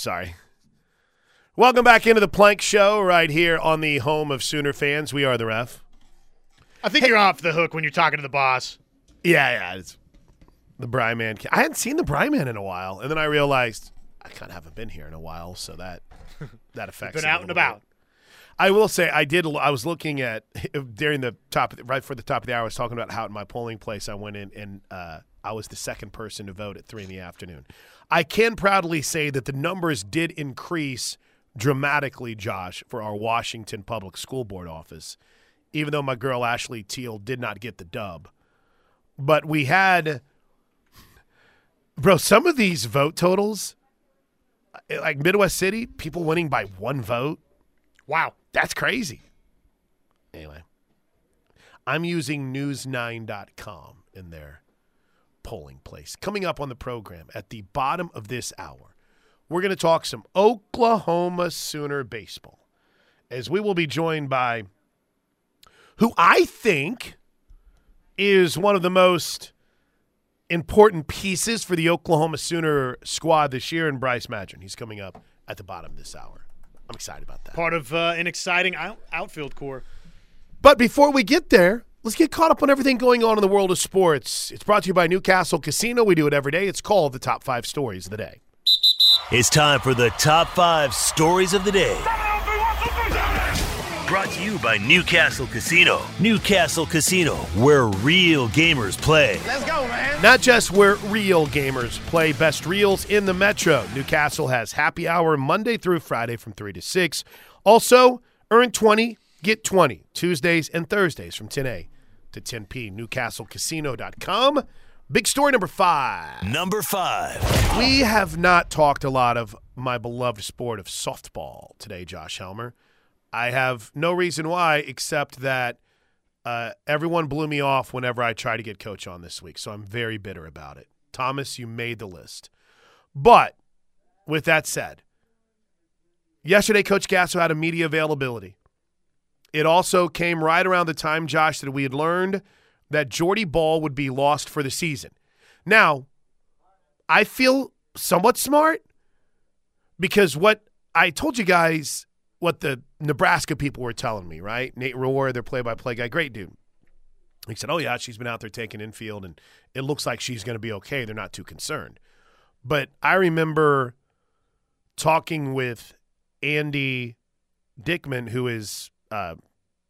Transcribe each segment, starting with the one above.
Sorry. Welcome back into the Plank Show right here on the home of Sooner fans. We are the ref. I think you're off the hook when you're talking to the boss. Yeah, yeah. It's the Bry Man. I hadn't seen the Bry Man in a while, and then I realized I kind of haven't been here in a while, so that that affects. Been out and about. bit. I will say I did. I was looking at during the top, right for the top of the hour. I was talking about how at my polling place I went in and uh, I was the second person to vote at three in the afternoon. I can proudly say that the numbers did increase dramatically, Josh, for our Washington Public School Board office, even though my girl Ashley Teal did not get the dub. But we had, bro, some of these vote totals, eh, like Midwest City, people winning by one vote. Wow. That's crazy. Anyway, I'm using news9.com in their polling place. Coming up on the program at the bottom of this hour, we're going to talk some Oklahoma Sooner baseball as we will be joined by who I think is one of the most important pieces for the Oklahoma Sooner squad this year, and Bryce Madron. He's coming up at the bottom of this hour. I'm excited about that. Part of uh, an exciting out- outfield core. But before we get there, let's get caught up on everything going on in the world of sports. It's brought to you by Newcastle Casino. We do it every day. It's called the Top Five Stories of the Day. It's time for the top five stories of the day. Brought to you by Newcastle Casino. Newcastle Casino, where real gamers play. Let's go, man. Not just where real gamers play best reels in the Metro. Newcastle has happy hour Monday through Friday from 3 to 6. Also, earn 20, get 20, Tuesdays and Thursdays from 10A to 10P. NewcastleCasino.com. Big story number five. Number five. We have not talked a lot of my beloved sport of softball today, Josh Helmer. I have no reason why except that uh, everyone blew me off whenever I tried to get coach on this week, so I'm very bitter about it. Thomas, you made the list. But with that said, yesterday Coach Gasso had a media availability. It also came right around the time, Josh, that we had learned that Jordy Bahl would be lost for the season. Now, I feel somewhat smart because what I told you guys, what the Nebraska people were telling me, right? Nate Rohr, their play by play guy, great dude. He said, Oh, yeah, she's been out there taking infield and it looks like she's going to be okay. They're not too concerned. But I remember talking with Andy Dickman, who is uh,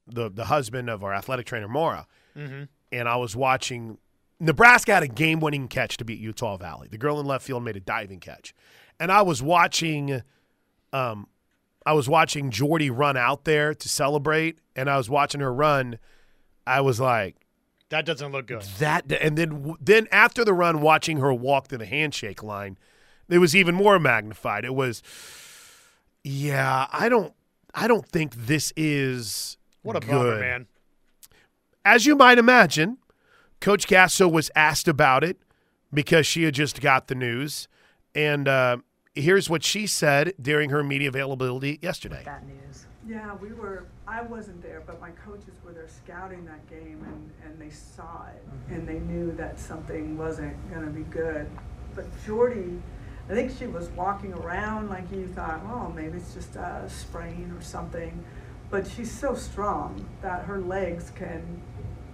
the, the husband of our athletic trainer, Mora Mm-hmm. and I was watching. Nebraska had a game-winning catch to beat Utah Valley. The girl in left field made a diving catch, and I was watching. Um, I was watching Jordy run out there to celebrate, and I was watching her run. I was like, That doesn't look good. that, and then then after the run, watching her walk to the handshake line, it was even more magnified. It was, yeah, I don't, I don't think this is What a good bummer, man. as you might imagine, Coach Gasso was asked about it because she had just got the news. And uh, here's what she said during her media availability yesterday. that news. Yeah, we were, I wasn't there, but my coaches were there scouting that game and, and they saw it and they knew that something wasn't going to be good. But Jordy, I think she was walking around like you thought, oh, maybe it's just a sprain or something. But she's so strong that her legs can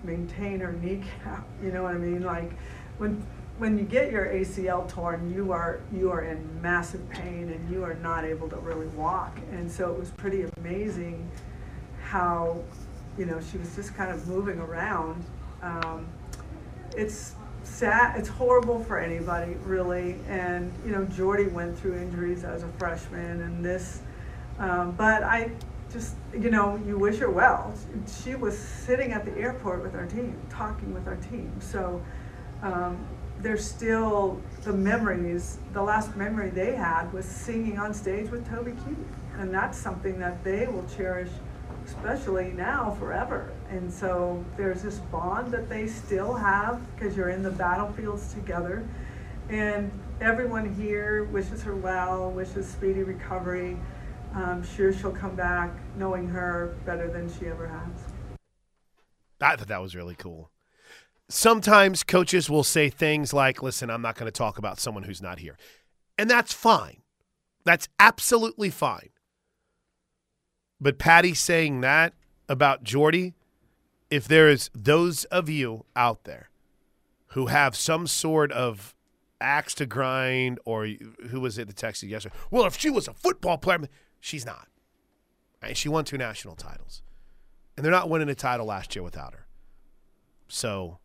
maintain her kneecap. You know what I mean? Like when when you get your ACL torn, you are you are in massive pain and you are not able to really walk. And so it was pretty amazing how you know she was just kind of moving around. Um, it's sad. It's horrible for anybody really. And you know Jordy went through injuries as a freshman, and this. Um, but I just you know you wish her well. She was sitting at the airport with our team, talking with our team. So. Um, there's still the memories. The last memory they had was singing on stage with Toby Keith, and that's something that they will cherish, especially now forever. And so there's this bond that they still have because you're in the battlefields together, and everyone here wishes her well, wishes speedy recovery. I'm sure she'll come back knowing her better than she ever has. I thought that was really cool. Sometimes coaches will say things like, listen, I'm not going to talk about someone who's not here. And that's fine. That's absolutely fine. But Patty saying that about Jordy, if there is those of you out there who have some sort of axe to grind, or who was it that texted yesterday? Well, if she was a football player, she's not. And she won two national titles. And they're not winning a title last year without her. So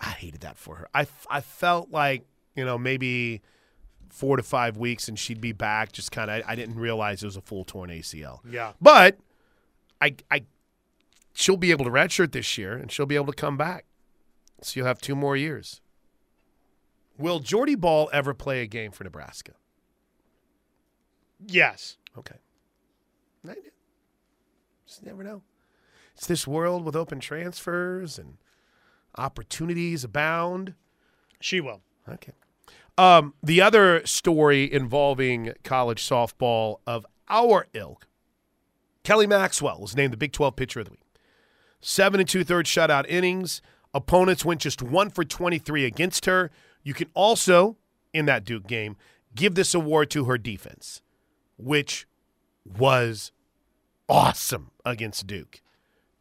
I hated that for her. I, I felt like, you know, maybe four to five weeks and she'd be back. Just kind of, I didn't realize it was a full torn ACL. Yeah. But I, I, she'll be able to redshirt this year and she'll be able to come back. So you'll have two more years. Will Jordy Bahl ever play a game for Nebraska? Yes. Okay. I. Just never know. It's this world with open transfers and opportunities abound. She will. Okay. Um, the other story involving college softball of our ilk, Kelly Maxwell was named the Big 12 Pitcher of the Week. Seven and two thirds shutout innings. Opponents went just one for 23 against her. You can also, in that Duke game, give this award to her defense, which was awesome against Duke.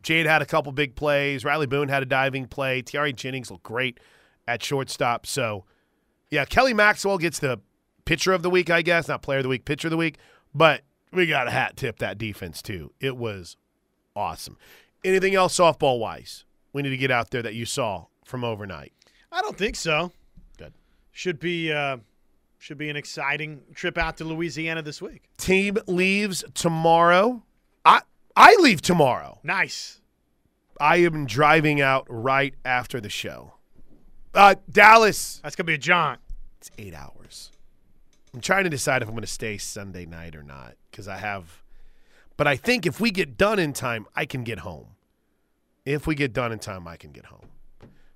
Jade had a couple big plays. Rylie Boone had a diving play. Tiare Jennings looked great at shortstop. So, yeah, Kelly Maxwell gets the pitcher of the week, I guess. Not player of the week, pitcher of the week. But we got a hat tip that defense, too. It was awesome. Anything else softball wise we need to get out there that you saw from overnight? I don't think so. Good. Should be uh, should be an exciting trip out to Louisiana this week. Team leaves tomorrow. I I leave tomorrow. Nice. I am driving out right after the show. Uh, Dallas. That's gonna be a jaunt. It's eight hours. I'm trying to decide if I'm going to stay Sunday night or not because I have. But I think if we get done in time, I can get home. If we get done in time, I can get home.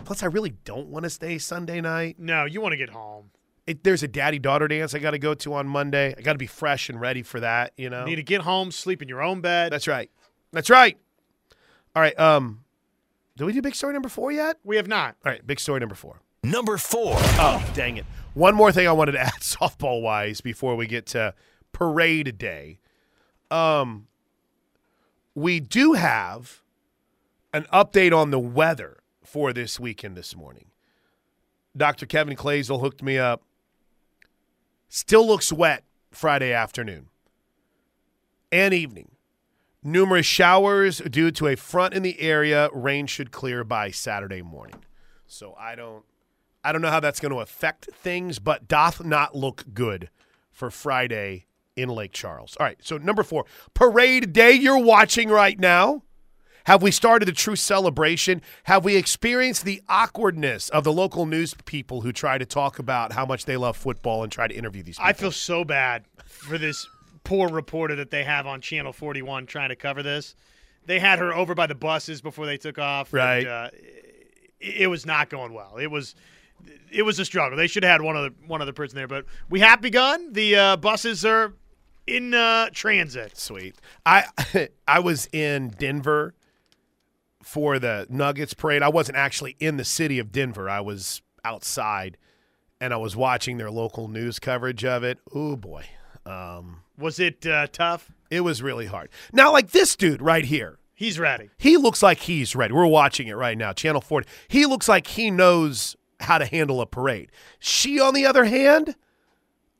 Plus, I really don't want to stay Sunday night. No, you want to get home. It, there's a daddy daughter dance I got to go to on Monday. I got to be fresh and ready for that. You know. Need to get home, sleep in your own bed. That's right. That's right. All right. Um, did we do big story number four yet? we have not. All right. Big story number four. Number four. Oh, dang it. One more thing I wanted to add softball wise before we get to parade day. Um, we do have an update on the weather for this weekend this morning. Dr. Kevin Kloesel hooked me up. Still looks wet Friday afternoon and evening. Numerous showers due to a front in the area. Rain should clear by Saturday morning. So I don't I don't know how that's going to affect things, but doth not look good for Friday in Lake Charles. All right, so number four, parade day you're watching right now. Have we started a true celebration? Have we experienced the awkwardness of the local news people who try to talk about how much they love football and try to interview these people? I feel so bad for this poor reporter that they have on Channel 41 trying to cover this. They had her over by the buses before they took off. Right. And, uh, it, it was not going well. It was it was a struggle. They should have had one other one other person there, but we have begun. The uh, buses are in uh, transit. Sweet. I I was in Denver for the Nuggets parade. I wasn't actually in the city of Denver. I was outside and I was watching their local news coverage of it. Oh boy. Um, Was it uh, tough? it was really hard. Now like this dude right here. He's ready. He looks like he's ready. We're watching it right now. Channel 40. He looks like he knows how to handle a parade. She on the other hand,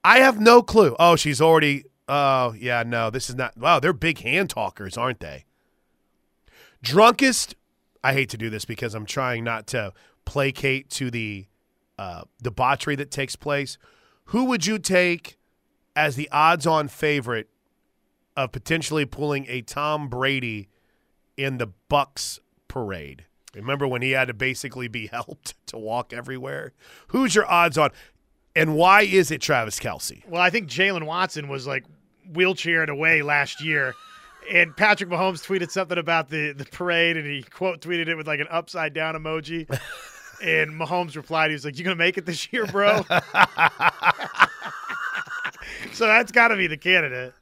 I have no clue. Oh, she's already Oh, yeah, no. This is not Wow, they're big hand talkers, aren't they? drunkest i hate to do this because i'm trying not to placate to the uh, debauchery that takes place. Who would you take as the odds-on favorite of potentially pulling a tom brady in the bucks parade? Remember when he had to basically be helped to walk everywhere? Who's your odds on and why is it travis kelce Well, I think Jalen Watson was like wheelchaired away last year. And Patrick Mahomes tweeted something about the, the parade, and he quote tweeted it with like an upside down emoji. and Mahomes replied, he was like, You to make it this year, bro? so that's got to be the candidate.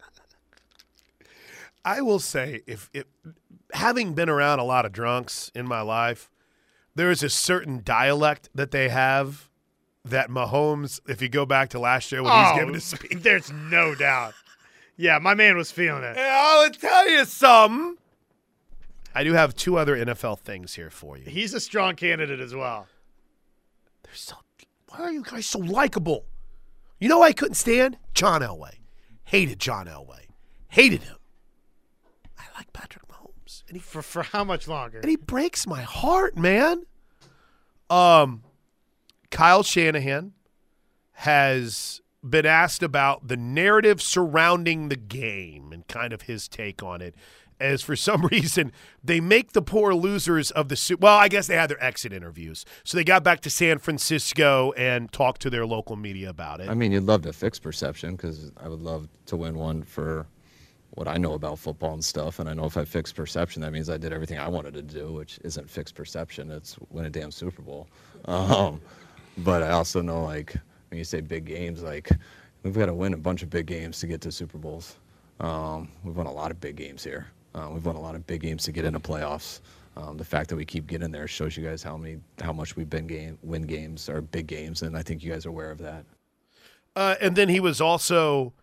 I will say, if, if having been around a lot of drunks in my life, there is a certain dialect that they have that Mahomes, if you go back to last year when he was oh, giving his speech, Oh, there's no doubt. Yeah, my man was feeling it. Hey, I'll tell you something. I do have two other NFL things here for you. He's a strong candidate as well. They're so, why are you guys so likable? You know who I couldn't stand? John Elway. Hated John Elway. Hated him. I like Patrick Mahomes. And he For for how much longer? and he breaks my heart, man. Um, Kyle Shanahan has been asked about the narrative surrounding the game and kind of his take on it. As for some reason, they make the poor losers of the Super. Well, I guess they had their exit interviews, so they got back to San Francisco and talked to their local media about it. I mean, you'd love to fix perception because I would love to win one for what I know about football and stuff. And I know if I fix perception, that means I did everything I wanted to do, which isn't fix perception. It's win a damn Super Bowl. Um, but I also know, like, when you say big games, like, we've got to win a bunch of big games to get to Super Bowls. Um, we've won a lot of big games here. Uh, we've won a lot of big games to get into playoffs. Um, the fact that we keep getting there shows you guys how many, how much we've been game, win games or big games, and I think you guys are aware of that. Uh, and then he was also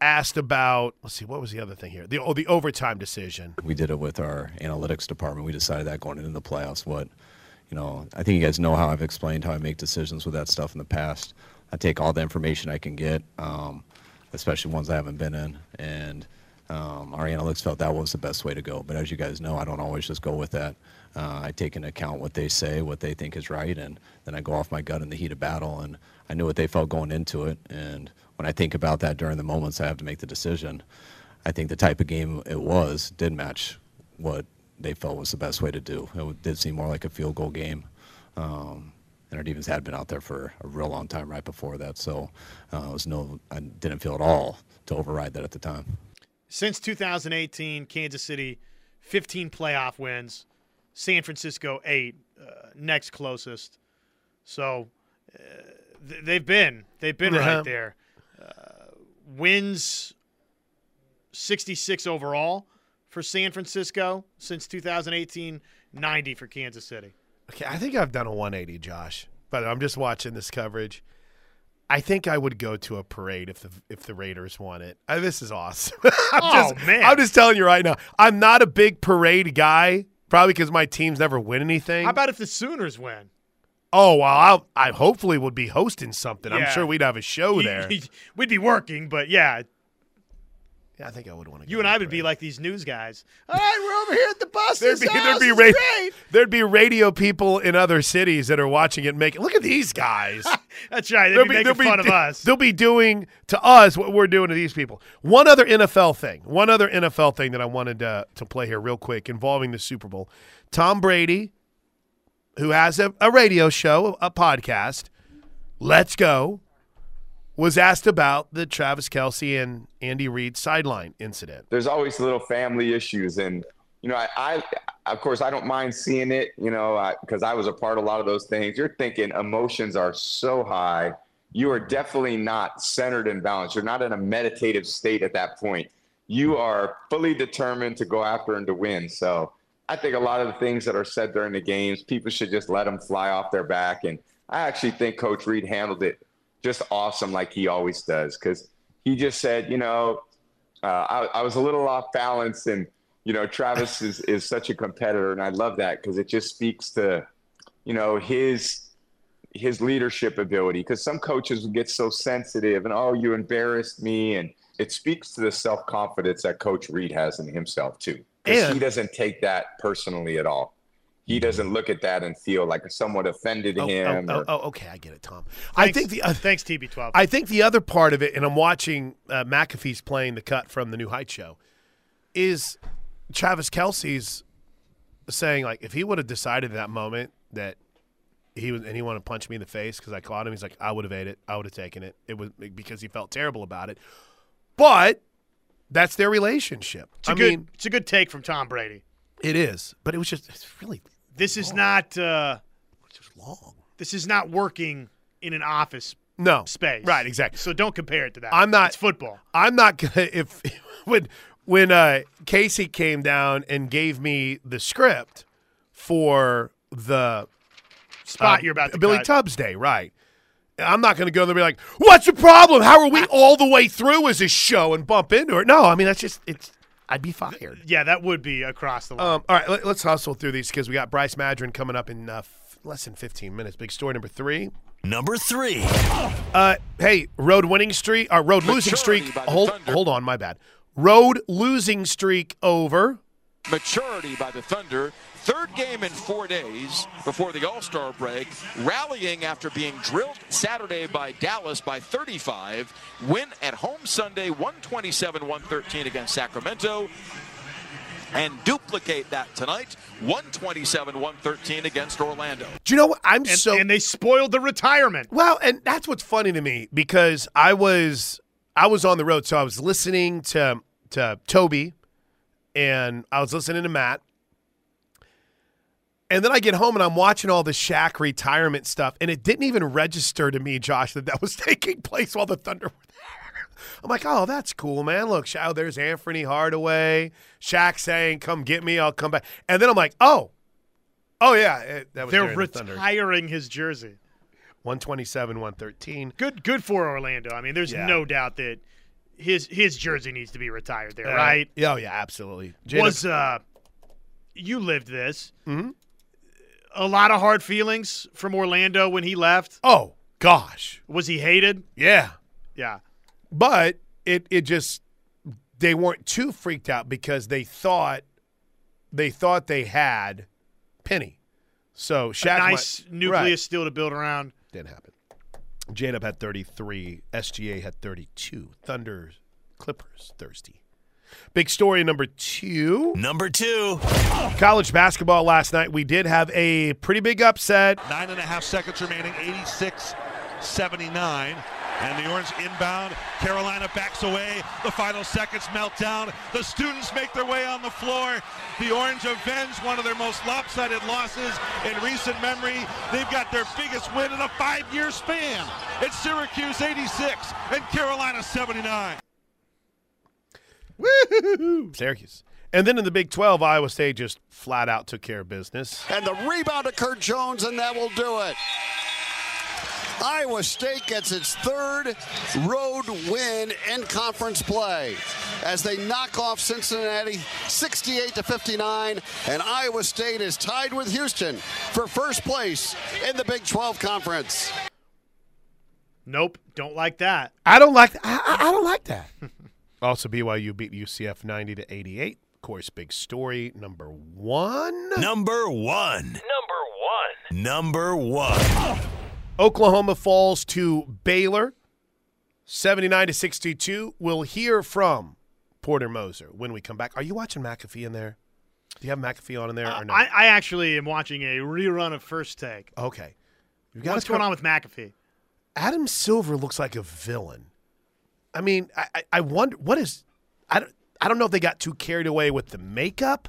asked about. Let's see, what was the other thing here? The oh, the overtime decision. we did it with our analytics department. We decided that going into the playoffs. What, you know, I think you guys know how I've explained how I make decisions with that stuff in the past. I take all the information I can get, um, especially ones I haven't been in, and um, our analytics felt that was the best way to go. But as you guys know, I don't always just go with that. Uh, I take into account what they say, what they think is right, and then I go off my gut in the heat of battle. And I knew what they felt going into it. And when I think about that during the moments I have to make the decision, I think the type of game it was did match what they felt was the best way to do. It did seem more like a field goal game. Um, and our defense had been out there for a real long time right before that. So uh, it was no, I didn't feel at all to override that at the time. Since 2018, Kansas City 15 playoff wins, San Francisco 8, uh, next closest. So uh, th- they've been they've been Uh-huh. right there. Uh, wins 66 overall for San Francisco since 2018, 90 for Kansas City. Okay, I think I've done a 180, Josh. But I'm just watching this coverage. I think I would go to a parade if the if the Raiders won it. Uh, this is awesome. I'm Oh, just, man. I'm just telling you right now. I'm not a big parade guy, probably because my teams never win anything. How about if the Sooners win? oh well, I'll, I hopefully would be hosting something. I'm sure we'd have a show there. We'd be working, but yeah, yeah, I think I would want to. you and I would be like these news guys. All right, we're over here at the bus. There'd be, there'd be ra- there'd be radio people in other cities that are watching it. Making look at these guys. That's right. They'd They'll be making they'll fun of us. They'll be doing to us what we're doing to these people. One other NFL thing. One other NFL thing that I wanted to, to play here real quick involving the Super Bowl. Tom Brady, who has a, a radio show, a podcast, Let's Go, was asked about the Travis Kelce and Andy Reid sideline incident. there's always little family issues and you know I, I of course i don't mind seeing it you know because I, was a part of a lot of those things. You're thinking emotions are so high. You are definitely not centered and balanced. You're not in a meditative state at that point. You are fully determined to go after and to win. So i think a lot of the things that are said during the games people should just let them fly off their back. And i actually think coach reid handled it just awesome like he always does because he just said you know uh, I, I was a little off balance, and you know, Travis is is such a competitor, and I love that because it just speaks to, you know, his his leadership ability. Because some coaches get so sensitive, and oh, you embarrassed me, and it speaks to the self confidence that Coach Reid has in himself too. Because he doesn't take that personally at all. He doesn't look at that and feel like someone offended Oh, him. oh, or- oh, oh, okay, I get it, Tom. I Thanks- think the uh, thanks TB12. I think the other part of it, and I'm watching uh, McAfee's playing the cut from the New Heights show, is Travis Kelce's saying like if he would have decided that moment that he was and he wanted to punch me in the face because I caught him, he's like I would have ate it, I would have taken it. It was because he felt terrible about it, but that's their relationship. it's a I good mean, it's a good take from Tom Brady. it is, but it was just it's really This is not uh, it's just long. this is not working in an office No space. right? Exactly. So don't compare it to that. I'm not- It's football. I'm not gonna if when when uh, Casey came down and gave me the script for the Spot uh, you're about to Billy cut. Tubbs Day, right? I'm not going to go there and be like, "What's the problem? How are we all the way through as a show and bump into it?" No, I mean that's just it's. I'd be fired. Yeah, that would be across the line. Um, all right, let, us hustle through these because we got Bryce Madron coming up in uh, f- less than 15 minutes. Big story number three. Number three. Uh, hey, road winning streak, uh, road losing streak. Hold, hold on, my bad. Road losing streak over. Maturity by the Thunder. Third game in four days before the All Star break. Rallying after being drilled Saturday by Dallas by 35. Win at home Sunday 127 113 against Sacramento. And duplicate that tonight 127 113 against Orlando. Do you know what? I'm and, so. and they spoiled the retirement. Well, and that's what's funny to me because I was I was on the road, so I was listening to to Toby, and I was listening to Matt, and then I get home and I'm watching all the Shaq retirement stuff, and it didn't even register to me, Josh, that that was taking place while the Thunder were there. I'm like, oh, that's cool, man. Look, Shaq, there's Anfernee Hardaway. Shaq saying, "Come get me, I'll come back." And then I'm like, oh, oh yeah, it, that was They're during the retiring his jersey. 127, 113. Good, good for Orlando. I mean, there's Yeah. no doubt that his his jersey needs to be retired there, Uh, right? Yeah, oh, yeah, absolutely. Jada- Was uh, you lived this? Mhm. A lot of hard feelings from Orlando when he left. oh gosh, Was he hated? yeah, Yeah. but it it just they weren't too freaked out because they thought they thought they had Penny. So A nice might- nucleus right. still to build around. didn't happen. J-Dub had 33. SGA had 32. Thunder, Clippers, thirsty. Big story number two. Number two. College basketball last night. We did have a pretty big upset. Nine and a half seconds remaining, 86 79. And the Orange inbound. Carolina backs away. The final seconds melt down. The students make their way on the floor. The Orange avenge one of their most lopsided losses in recent memory. They've got their biggest win in a five year span. It's Syracuse 86 and Carolina 79. Syracuse. And then in the Big 12, Iowa State just flat out took care of business. And the rebound to Kurt Jones, and that will do it. Iowa State gets its third road win in conference play as they knock off Cincinnati 68 to 59 and Iowa State is tied with Houston for first place in the Big 12 conference. Nope, don't like that. I don't like I, I I don't like that. also, BYU beat UCF 90 to 88. Of course, big story number one. Number one. Number one. Number one. Oklahoma falls to Baylor 79 to 62. We'll hear from Porter Moser when we come back. Are you watching McAfee in there? Do you have McAfee on in there or uh, no? I, I actually am watching a rerun of First Take. okay. You gotta What's come- going on with McAfee? Adam Silver looks like a villain. I mean, I, I- wonder what is. I don't, I don't know if they got too carried away with the makeup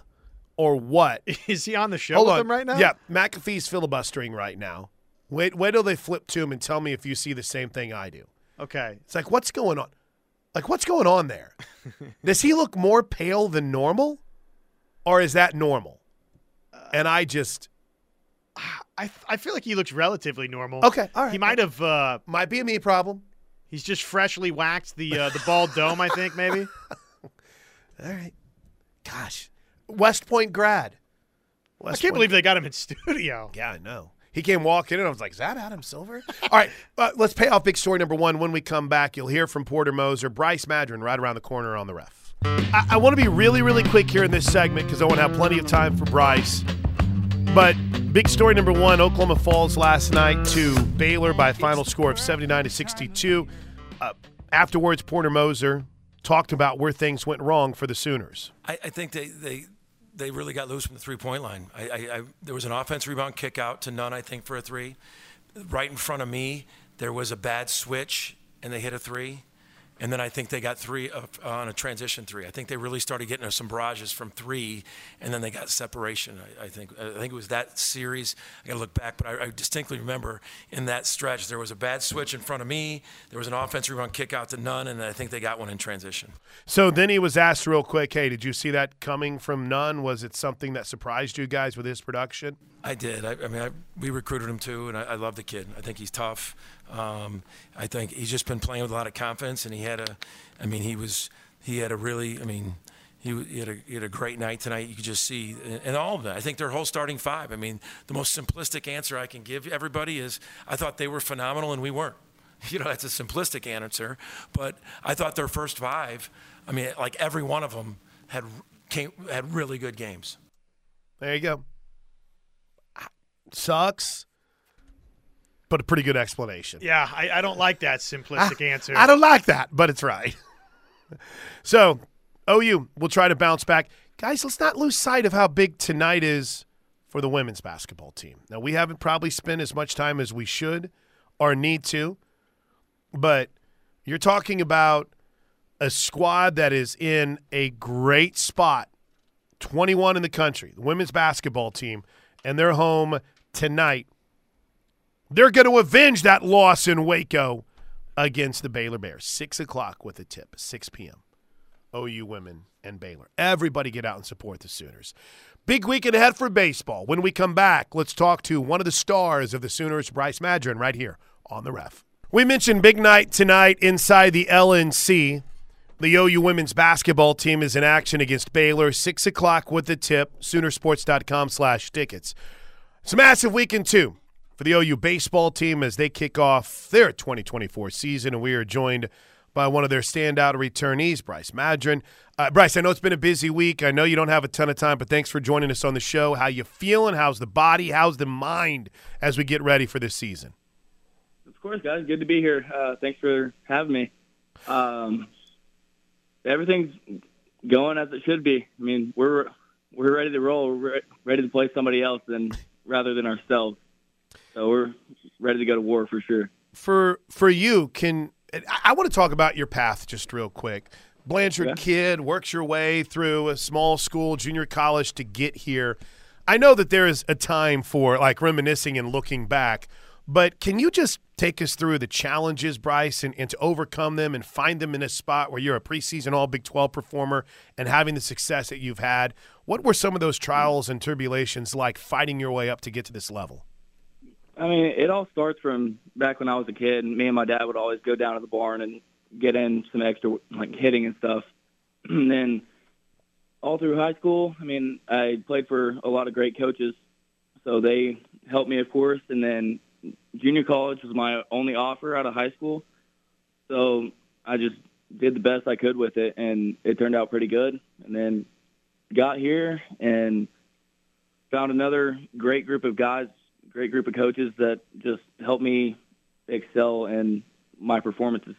or what. Is he on the show Hold with on. them right now? Yeah, McAfee's filibustering right now. Wait, wait till they flip to him and tell me if you see the same thing I do. Okay. It's like, what's going on? Like, what's going on there? Does he look more pale than normal, or is that normal? And I just I, I feel like he looks relatively normal. okay, all right. He might have. Uh, might be a me problem. He's just freshly waxed the uh, the bald dome. I think maybe. All right. Gosh, West Point grad. I can't Point- believe they got him in studio. Yeah, I know. He came walking in, and I was like, "Is that Adam Silver?" All right, uh, let's pay off big story number one. When we come back, you'll hear from Porter Moser, Bryce Madron, right around the corner on the ref. I, I want to be really, really quick here in this segment because I want to have plenty of time for Bryce. But big story number one: Oklahoma falls last night to Baylor by a final score of seventy-nine to sixty-two. Uh, afterwards, Porter Moser talked about where things went wrong for the Sooners. I, I think they, they they really got loose from the three point line. I, I, I there was an offense rebound kick out to Nunn, I think, for a three. Right in front of me, there was a bad switch, and they hit a three. And then I think they got three on a transition three. I think they really started getting some barrages from three, and then they got separation. I, I think I think it was that series. I got to look back, but I, I distinctly remember in that stretch there was a bad switch in front of me. There was an offense rebound kick out to Nunn, and I think they got one in transition. So then he was asked real quick, "Hey, did you see that coming from Nunn? Was it something that surprised you guys with his production?" I did. I, I mean, I, we recruited him too, and I, I love the kid. I think he's tough. Um, I think he's just been playing with a lot of confidence, and he had a. I mean, he was. He had a really. I mean, he, he, had a, he had a great night tonight. You could just see, and all of them. I think their whole starting five. I mean, the most simplistic answer I can give everybody is I thought they were phenomenal and we weren't. You know, that's a simplistic answer, but I thought their first five. I mean, like every one of them had came, had really good games. There you go. Sucks, but a pretty good explanation. Yeah, I, I don't like that simplistic I, answer. I don't like that, but it's right. so, OU will try to bounce back. Guys, let's not lose sight of how big tonight is for the women's basketball team. Now, we haven't probably spent as much time as we should or need to, but you're talking about a squad that is in a great spot 21 in the country, the women's basketball team, and they're home tonight. They're going to avenge that loss in Waco against the Baylor Bears. 6 o'clock with a tip, 6 p.m. OU women and Baylor. Everybody get out and support the Sooners. Big weekend ahead for baseball. When we come back, let's talk to one of the stars of the Sooners, Bryce Madron, right here on the ref. We mentioned big night tonight inside the LNC. The OU women's basketball team is in action against Baylor. 6 o'clock with the tip. Soonersports.com slash tickets. It's a massive weekend, too, for the OU baseball team as they kick off their 2024 season. And we are joined by one of their standout returnees, Bryce Madron. Uh, Bryce, I know it's been a busy week. I know you don't have a ton of time, but thanks for joining us on the show. How you feeling? How's the body? How's the mind as we get ready for this season? Of course, guys. Good to be here. Uh, thanks for having me. Um, everything's going as it should be. I mean, we're we're ready to roll. We're ready to play somebody else than rather than ourselves. So we're ready to go to war for sure. For for you, can I want to talk about your path just real quick. Blanchard yeah. kid works your way through a small school, junior college to get here. I know that there is a time for like reminiscing and looking back, but can you just take us through the challenges, Bryce, and, and to overcome them and find them in a spot where you're a preseason All Big 12 performer and having the success that you've had? What were some of those trials and tribulations like fighting your way up to get to this level? I mean, it all starts from back when I was a kid. and Me and my dad would always go down to the barn and get in some extra like hitting and stuff. and then all through high school, I mean, I played for a lot of great coaches, so they helped me, of course. And then junior college was my only offer out of high school, so I just did the best I could with it, and it turned out pretty good. And then got here and found another great group of guys, great group of coaches that just helped me excel in my performances.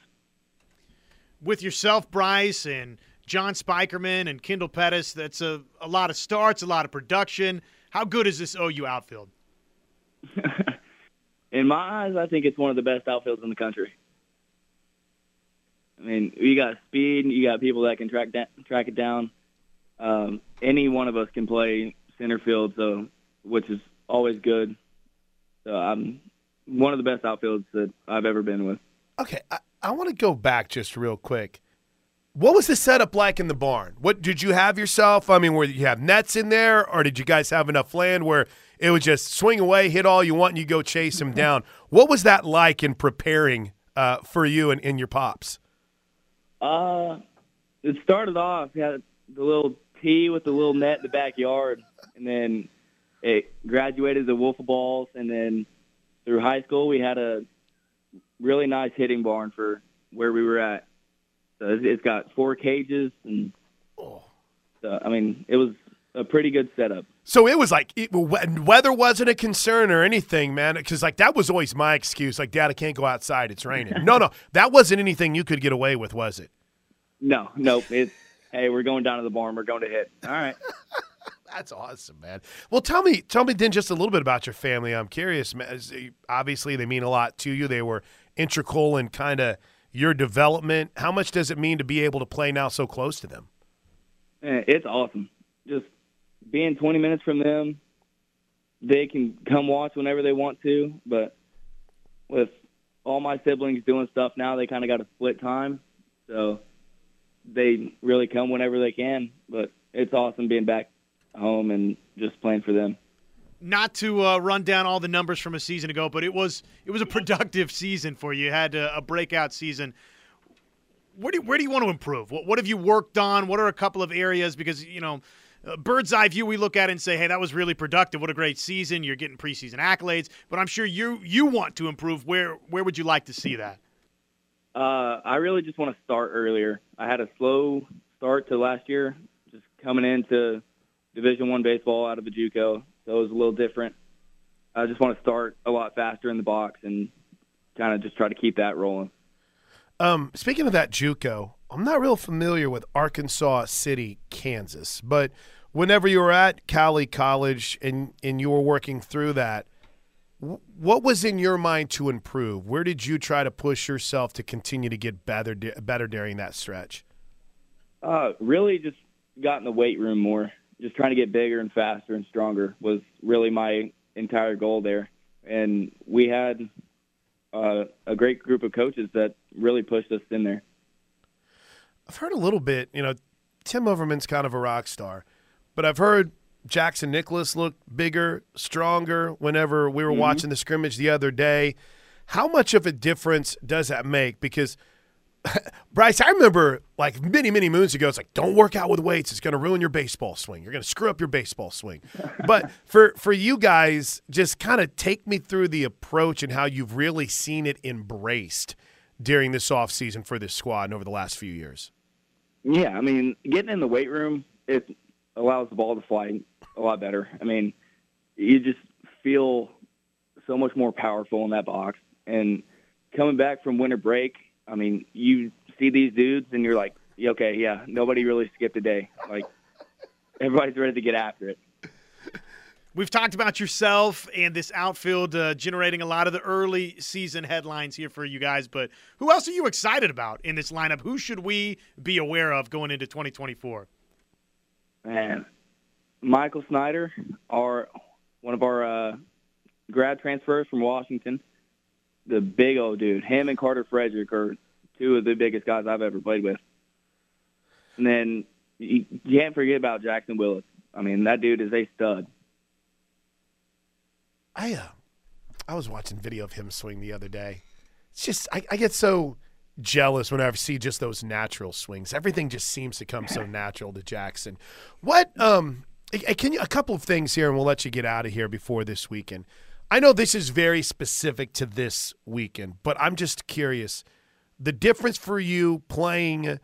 With yourself, Bryce, and John Spikerman and Kendall Pettis, that's a, a lot of starts, a lot of production. How good is this OU outfield? in my eyes, I think it's one of the best outfields in the country. I mean, you got speed, you got people that can track da- track it down. Um, any one of us can play center field, so which is always good. So I'm one of the best outfields that I've ever been with. Okay, I, I want to go back just real quick. What was the setup like in the barn? What did you have yourself? I mean, were you have nets in there, or did you guys have enough land where it would just swing away, hit all you want, and you go chase him down? What was that like in preparing uh, for you and, and your pops? Uh, it started off had the little tee with the little net in the backyard, and then it graduated to wiffle balls, and then through high school we had a really nice hitting barn for where we were at so it's got four cages, and oh. so, I mean, it was a pretty good setup. So it was like it, weather wasn't a concern or anything, man. Because like that was always my excuse. Like, Dad, I can't go outside; it's raining. no, no, that wasn't anything you could get away with, was it? No, nope. It's hey, we're going down to the barn. We're going to hit. All right. That's awesome, man. Well, tell me, tell me then just a little bit about your family. I'm curious. Man. Obviously, they mean a lot to you. They were integral and kind of your development? How much does it mean to be able to play now so close to them? It's awesome. Just being 20 minutes from them, they can come watch whenever they want to. But with all my siblings doing stuff now, they kind of got a split time. So they really come whenever they can. But it's awesome being back home and just playing for them. Not to uh, run down all the numbers from a season ago, but it was it was a productive season for you. You had a, a breakout season. Where do where do you want to improve? What what have you worked on? What are a couple of areas? Because you know, uh, bird's eye view, we look at it and say, hey, that was really productive. What a great season! You're getting preseason accolades, but I'm sure you you want to improve. Where where would you like to see that? Uh, I really just want to start earlier. I had a slow start to last year, just coming into Division One baseball out of the JUCO so it was a little different. I just want to start a lot faster in the box and kind of just try to keep that rolling. Um, speaking of that JUCO, I'm not real familiar with Arkansas City, Kansas, but whenever you were at Cowley College and and you were working through that, what was in your mind to improve? Where did you try to push yourself to continue to get better better during that stretch? Uh, really, just got in the weight room more just trying to get bigger and faster and stronger was really my entire goal there. And we had uh, a great group of coaches that really pushed us in there. I've heard a little bit, you know, Tim Overman's kind of a rock star, but I've heard Jackson Nicklaus look bigger, stronger whenever we were mm-hmm. watching the scrimmage the other day. How much of a difference does that make? Because – Bryce, I remember like many, many moons ago, it's like, don't work out with weights. It's going to ruin your baseball swing. You're going to screw up your baseball swing. but for, for you guys, just kind of take me through the approach and how you've really seen it embraced during this off season for this squad and over the last few years. Yeah, I mean, getting in the weight room, it allows the ball to fly a lot better. I mean, you just feel so much more powerful in that box. And coming back from winter break – I mean, you see these dudes and you're like, okay, yeah, nobody really skipped a day. Like everybody's ready to get after it. We've talked about yourself and this outfield uh, generating a lot of the early season headlines here for you guys, but who else are you excited about in this lineup? Who should we be aware of going into 2024? Man, Michael Snyder, our one of our uh, grad transfers from Washington the big old dude. Him and Carter Frederick are two of the biggest guys I've ever played with. And then you, can't forget about Jackson Willits. I mean, that dude is a stud. I uh, I was watching video of him swing the other day. It's just I, I get so jealous whenever I see just those natural swings. Everything just seems to come so natural to Jackson. What um can you a couple of things here and we'll let you get out of here before this weekend. I know this is very specific to this weekend, but I'm just curious the difference for you playing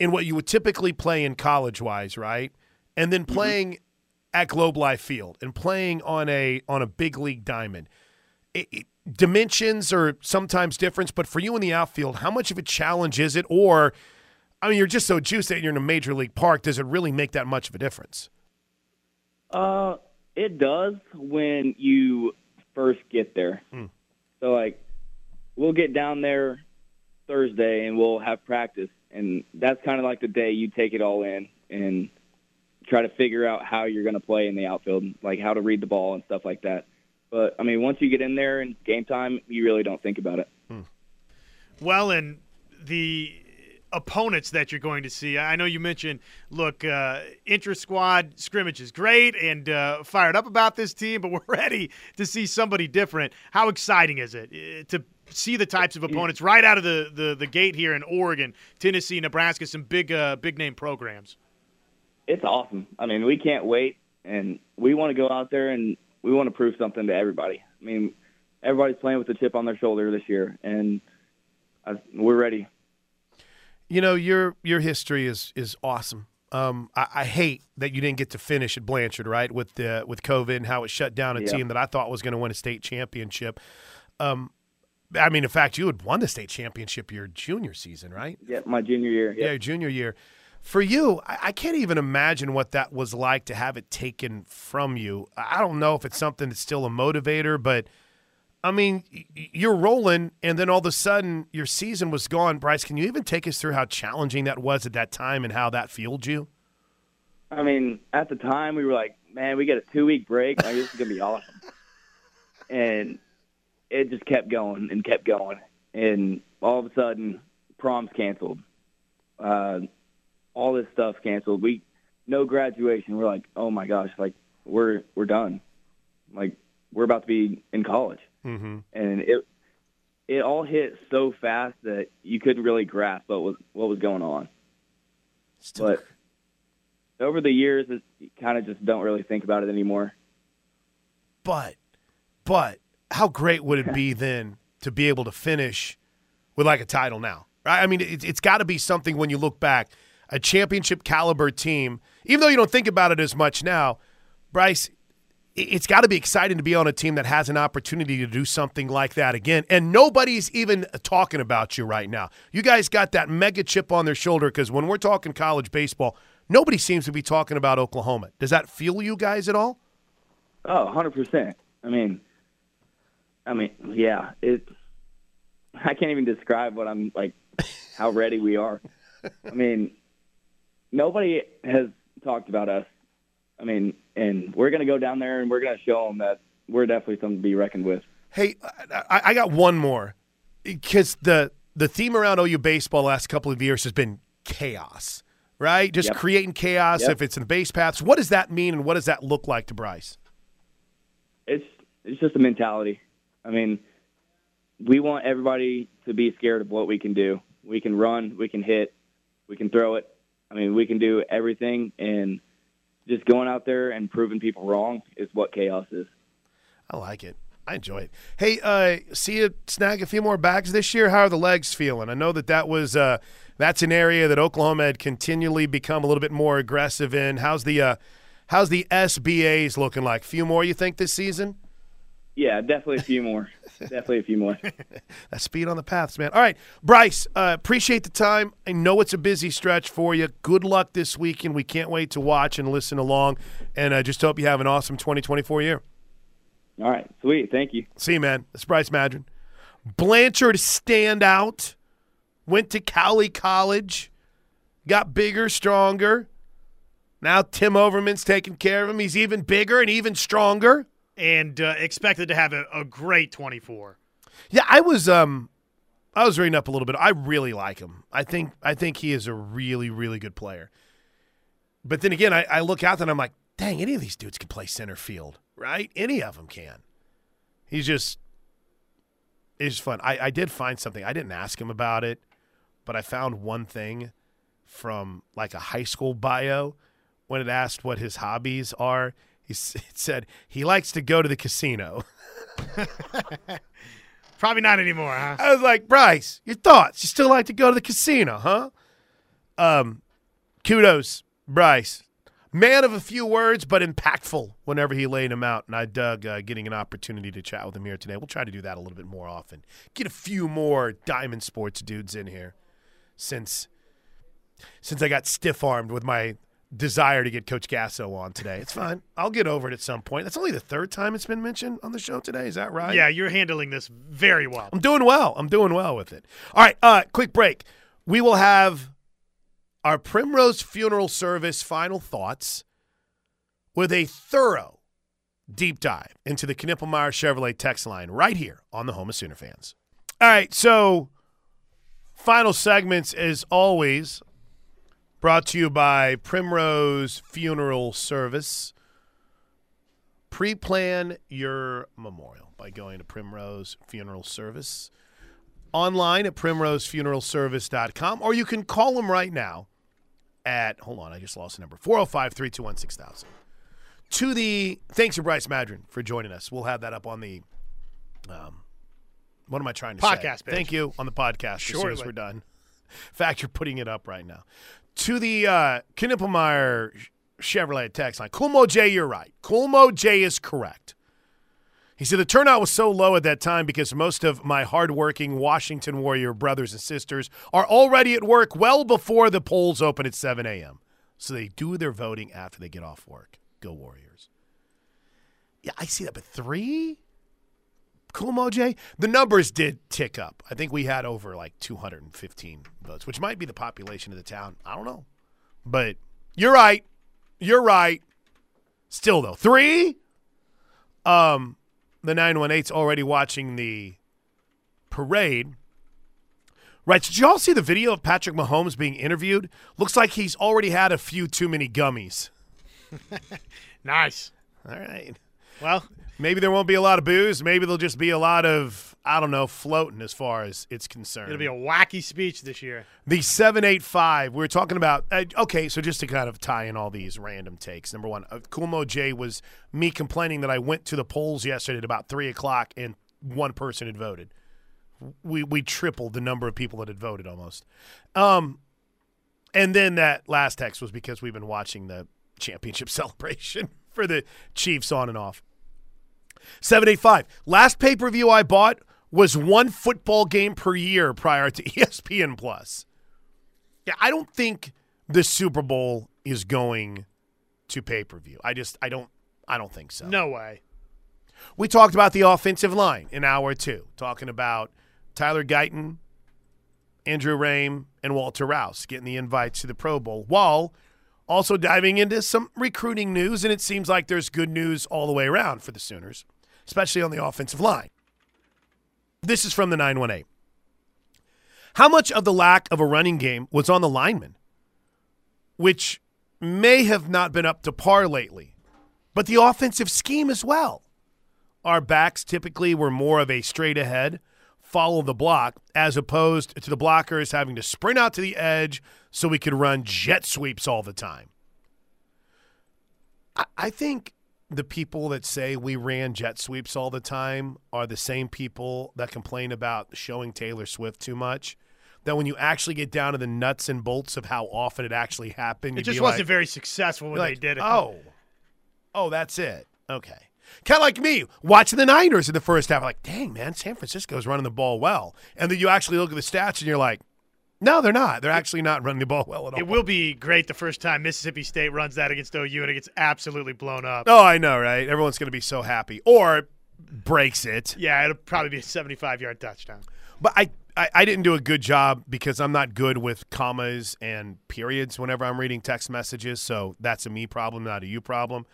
in what you would typically play in college wise, right? And then mm-hmm. playing mm-hmm. at Globe Life Field and playing on a on a big league diamond. It, it, dimensions are sometimes different, but for you in the outfield, how much of a challenge is it? Or, I mean, you're just so juiced that you're in a major league park. Does it really make that much of a difference? Uh, it does when you first get there. Hmm. So like we'll get down there Thursday and we'll have practice and that's kind of like the day you take it all in and try to figure out how you're going to play in the outfield, like how to read the ball and stuff like that. But I mean, once you get in there and game time, you really don't think about it. Hmm. Well, and the opponents that you're going to see. I know you mentioned, look, uh, intra squad scrimmage is great and uh, fired up about this team, but we're ready to see somebody different. How exciting is it uh, to see the types of opponents right out of the, the, the gate here in Oregon, Tennessee, Nebraska, some big uh, big name programs? It's awesome. I mean, we can't wait, and we want to go out there and we want to prove something to everybody. I mean, everybody's playing with a chip on their shoulder this year, and I, we're ready. You know your your history is is awesome. Um, I, I, hate that you didn't get to finish at Blanchard, right? With the with COVID and how it shut down a yeah. team that I thought was going to win a state championship. Um, I mean, in fact, you had won the state championship your junior season, right? Yeah, my junior year. Yeah, yeah junior year. For you, I, I can't even imagine what that was like to have it taken from you. I don't know if it's something that's still a motivator, but – I mean, you're rolling, and then all of a sudden your season was gone. Bryce, can you even take us through how challenging that was at that time and how that fueled you? I mean, at the time we were like, man, we get a two week break. Like, this is gonna be awesome, and it just kept going and kept going, and all of a sudden, proms canceled, uh, all this stuff canceled. We no graduation. We're like, oh my gosh, like we're we're done, like we're about to be in college, Mm-hmm. and it it all hit so fast that you couldn't really grasp what was what was going on. But over the years, it, you kind of just don't really think about it anymore. But, but how great would it be then to be able to finish with like a title now? Right? I mean, it, it's got to be something when you look back, a championship caliber team. Even though you don't think about it as much now, Bryce, it's got to be exciting to be on a team that has an opportunity to do something like that again. And nobody's even talking about you right now. You guys got that mega chip on their shoulder because when we're talking college baseball, nobody seems to be talking about Oklahoma. Does that fuel you guys at all? Oh, 100%. I mean, I mean, yeah, it I can't even describe what I'm like how ready we are. I mean, nobody has talked about us. I mean, and we're going to go down there and we're going to show them that we're definitely something to be reckoned with. Hey, I, I got one more because the the theme around OU baseball the last couple of years has been chaos, right? Just Yep. creating chaos. Yep. If it's in base paths, what does that mean, and what does that look like to Bryce? It's it's just a mentality. I mean, we want everybody to be scared of what we can do. We can run, we can hit, we can throw it. I mean, we can do everything, and just going out there and proving people wrong is what chaos is. I like it. I enjoy it. Hey, uh, see you snag a few more bags this year. How are the legs feeling? I know that that was uh, that's an area that Oklahoma had continually become a little bit more aggressive in. How's the uh, how's the SBAs looking like? Few more, you think, this season? Yeah, definitely a few more. definitely a few more. That speed on the paths, man. All right, Bryce, uh, appreciate the time. I know it's a busy stretch for you. Good luck this weekend. We can't wait to watch and listen along, and I uh, just hope you have an awesome 2024 year. All right, sweet. Thank you. See you, man. It's Bryce Madron. Blanchard standout. Went to Cowley College. Got bigger, stronger. Now Tim Overman's taking care of him. He's even bigger and even stronger. And uh, expected to have a, a great 24. Yeah, I was um I was reading up a little bit. I really like him. I think I think he is a really, really good player. But then again, I, I look out and I'm like, dang, any of these dudes can play center field, right? Any of them can. He's just it's fun. I, I did find something. I didn't ask him about it, but I found one thing from like a high school bio when it asked what his hobbies are. He said he likes to go to the casino. Probably not anymore, huh? I was like, Bryce, your thoughts? You still like to go to the casino, huh? Um, kudos, Bryce. Man of a few words, but impactful whenever he laid them out. And I dug uh, getting an opportunity to chat with him here today. We'll try to do that a little bit more often. Get a few more Diamond Sports dudes in here since since I got stiff armed with my desire to get Coach Gasso on today. It's fine. I'll get over it at some point. That's only the third time it's been mentioned on the show today. Is that right? Yeah, you're handling this very well. I'm doing well. I'm doing well with it. All right, uh, quick break. We will have our Primrose funeral service final thoughts with a thorough deep dive into the Knippelmeyer Chevrolet text line right here on the Home of Sooner fans. All right, so final segments as always brought to you by Primrose Funeral Service. Pre-plan your memorial by going to Primrose Funeral Service online at primrosefuneralservice.com or you can call them right now at hold on, I just lost the number. 405-321-6000. To the thanks to Bryce Madron for joining us. We'll have that up on the um what am I trying to say? Podcast. Thank you on the podcast as soon as we're done. In fact, you're putting it up right now. To the uh, Knippelmeyer Chevrolet text line. Coolmo J, you're right. Coolmo J is correct. He said the turnout was so low at that time because most of my hardworking Washington Warrior brothers and sisters are already at work well before the polls open at 7 a.m. So they do their voting after they get off work. Go Warriors. Yeah, I see that, but three? Cool Moj. The numbers did tick up. I think we had over like 215 votes, which might be the population of the town. I don't know. But you're right. You're right. Still though, three. Um, the 918's already watching the parade. Right. Did y'all see the video of Patrick Mahomes being interviewed? Looks like he's already had a few too many gummies. Nice. All right. Well, Maybe there won't be a lot of booze. Maybe there'll just be a lot of I don't know floating as far as it's concerned. It'll be a wacky speech this year. The 785, we were talking about. Uh, okay, so just to kind of tie in all these random takes. Number one, uh, Kumo J was me complaining that I went to the polls yesterday at about 3 o'clock and one person had voted. We, we tripled the number of people that had voted almost. Um, and then that last text was because we've been watching the championship celebration for the Chiefs on and off. 785. Last pay per view I bought was one football game per year prior to ESPN Plus. Yeah, I don't think the Super Bowl is going to pay per view. I just I don't I don't think so. No way. We talked about the offensive line in hour two, talking about Tyler Guyton, Andrew Raym, and Walter Rouse getting the invites to the Pro Bowl, while also diving into some recruiting news, and it seems like there's good news all the way around for the Sooners, especially on the offensive line. This is from the 918. How much of the lack of a running game was on the linemen, which may have not been up to par lately, but the offensive scheme as well? Our backs typically were more of a straight ahead, follow the block, as opposed to the blockers having to sprint out to the edge so we could run jet sweeps all the time. I, I think the people that say we ran jet sweeps all the time are the same people that complain about showing Taylor Swift too much. That when you actually get down to the nuts and bolts of how often it actually happened, It just wasn't like- very successful when you're they did it. Oh, oh, that's it. Okay. Kind of like me watching the Niners in the first half. Like, dang, man, San Francisco's running the ball well. And then you actually look at the stats and you're like, no, they're not. They're actually not running the ball well at all. It will be great the first time Mississippi State runs that against OU and it gets absolutely blown up. Oh, I know, right? Everyone's going to be so happy. Or breaks it. Yeah, it'll probably be a 75 yard touchdown. But I, I, I didn't do a good job because I'm not good with commas and periods whenever I'm reading text messages. So that's a me problem, not a you problem.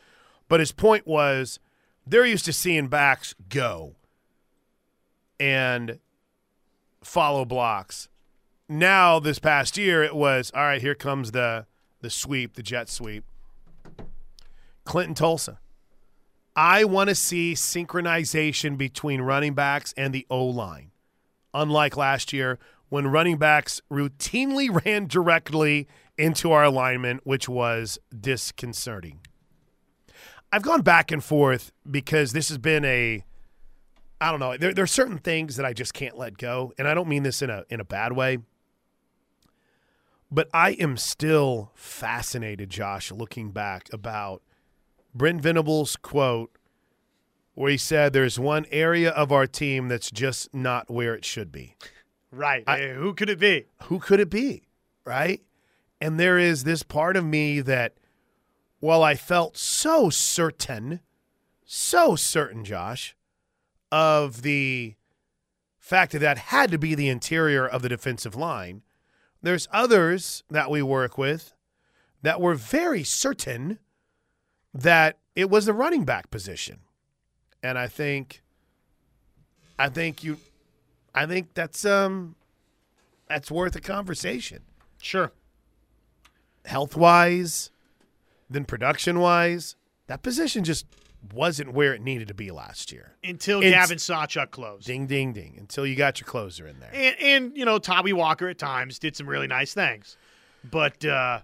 But his point was they're used to seeing backs go and follow blocks. Now this past year it was all right, here comes the the sweep, the jet sweep. Clinton Tulsa. I want to see synchronization between running backs and the O line. Unlike last year, when running backs routinely ran directly into our alignment, which was disconcerting. I've gone back and forth because this has been a I don't know. There, there are certain things that I just can't let go, and I don't mean this in a in a bad way. But I am still fascinated, Josh, looking back about Brent Venables' quote where he said there's one area of our team that's just not where it should be. Right. Eh, who could it be? Who could it be? Right? And there is this part of me that while I felt so certain, so certain, Josh, of the fact that that had to be the interior of the defensive line, there's others that we work with that were very certain that it was the running back position. And I think I think you I think that's um that's worth a conversation. Sure. Health wise, then production wise, that position just wasn't where it needed to be last year. Until It's- Gavin Sawchuk closed. Ding ding ding. Until you got your closer in there. And, and you know, Tawee Walker at times did some really nice things. But uh,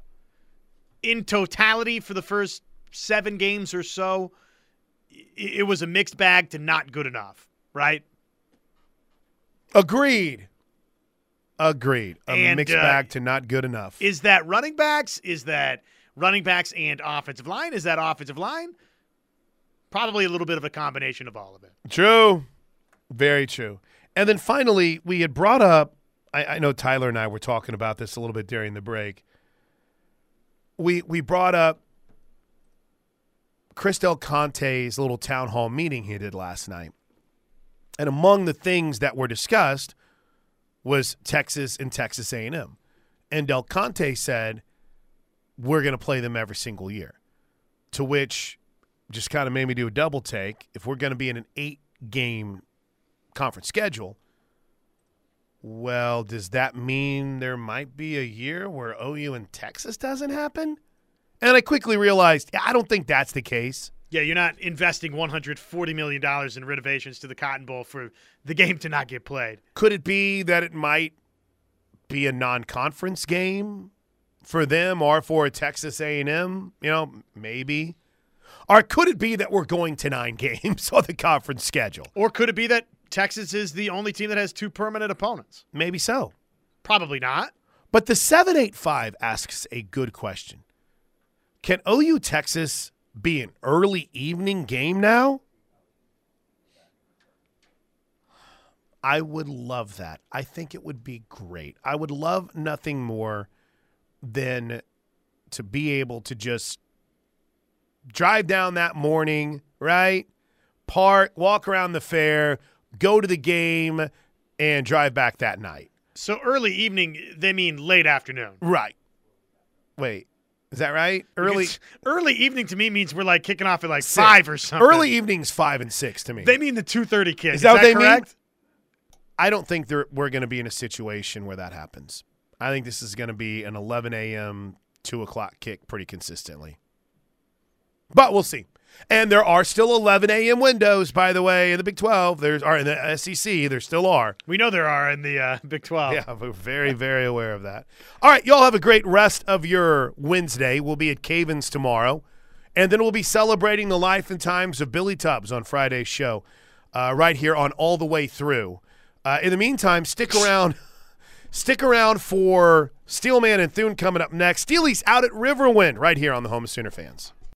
in totality, for the first seven games or so, i- it was a mixed bag to not good enough, right? Agreed. Agreed. A And, mixed uh, bag to not good enough. Is that running backs? Is that running backs and offensive line? Is that offensive line? Probably a little bit of a combination of all of it. True. Very true. And then finally, we had brought up, I, I know Tyler and I were talking about this a little bit during the break. We we brought up Chris Del Conte's little town hall meeting he did last night. And among the things that were discussed was Texas and Texas A&M. And Del Conte said, we're going to play them every single year. To which just kind of made me do a double take. If we're going to be in an eight game conference schedule, well, does that mean there might be a year where OU and Texas doesn't happen? And I quickly realized, yeah, I don't think that's the case. Yeah, you're not investing 140 million dollars in renovations to the Cotton Bowl for the game to not get played. Could it be that it might be a non-conference game for them or for Texas A&M? You know, maybe. Or could it be that we're going to nine games on the conference schedule? Or could it be that Texas is the only team that has two permanent opponents? Maybe so. Probably not. But the 785 asks a good question. Can OU Texas be an early evening game now? I would love that. I think it would be great. I would love nothing more than to be able to just drive down that morning, right? Park, walk around the fair, go to the game, and drive back that night. So early evening, they mean late afternoon. Right. Wait, is that right? Early Because early evening to me means we're like kicking off at like five or something. Early evenings five and six to me. They mean the two thirty kick. Is that what they mean? I don't think we're going to be in a situation where that happens. I think this is going to be an 11 a.m., 2 o'clock kick pretty consistently. But we'll see. And there are still 11 a.m. windows, by the way, in the Big 12. There's are in the SEC. There still are. We know there are in the uh, Big Twelve. Yeah, we're very, very aware of that. All right, y'all have a great rest of your Wednesday. We'll be at Cavens tomorrow, and then we'll be celebrating the life and times of Billy Tubbs on Friday's show, uh, right here on All the Way Through. Uh, in the meantime, stick around. Stick around for Steelman and Thune coming up next. Steely's out at Riverwind right here on the Home of Sooner fans.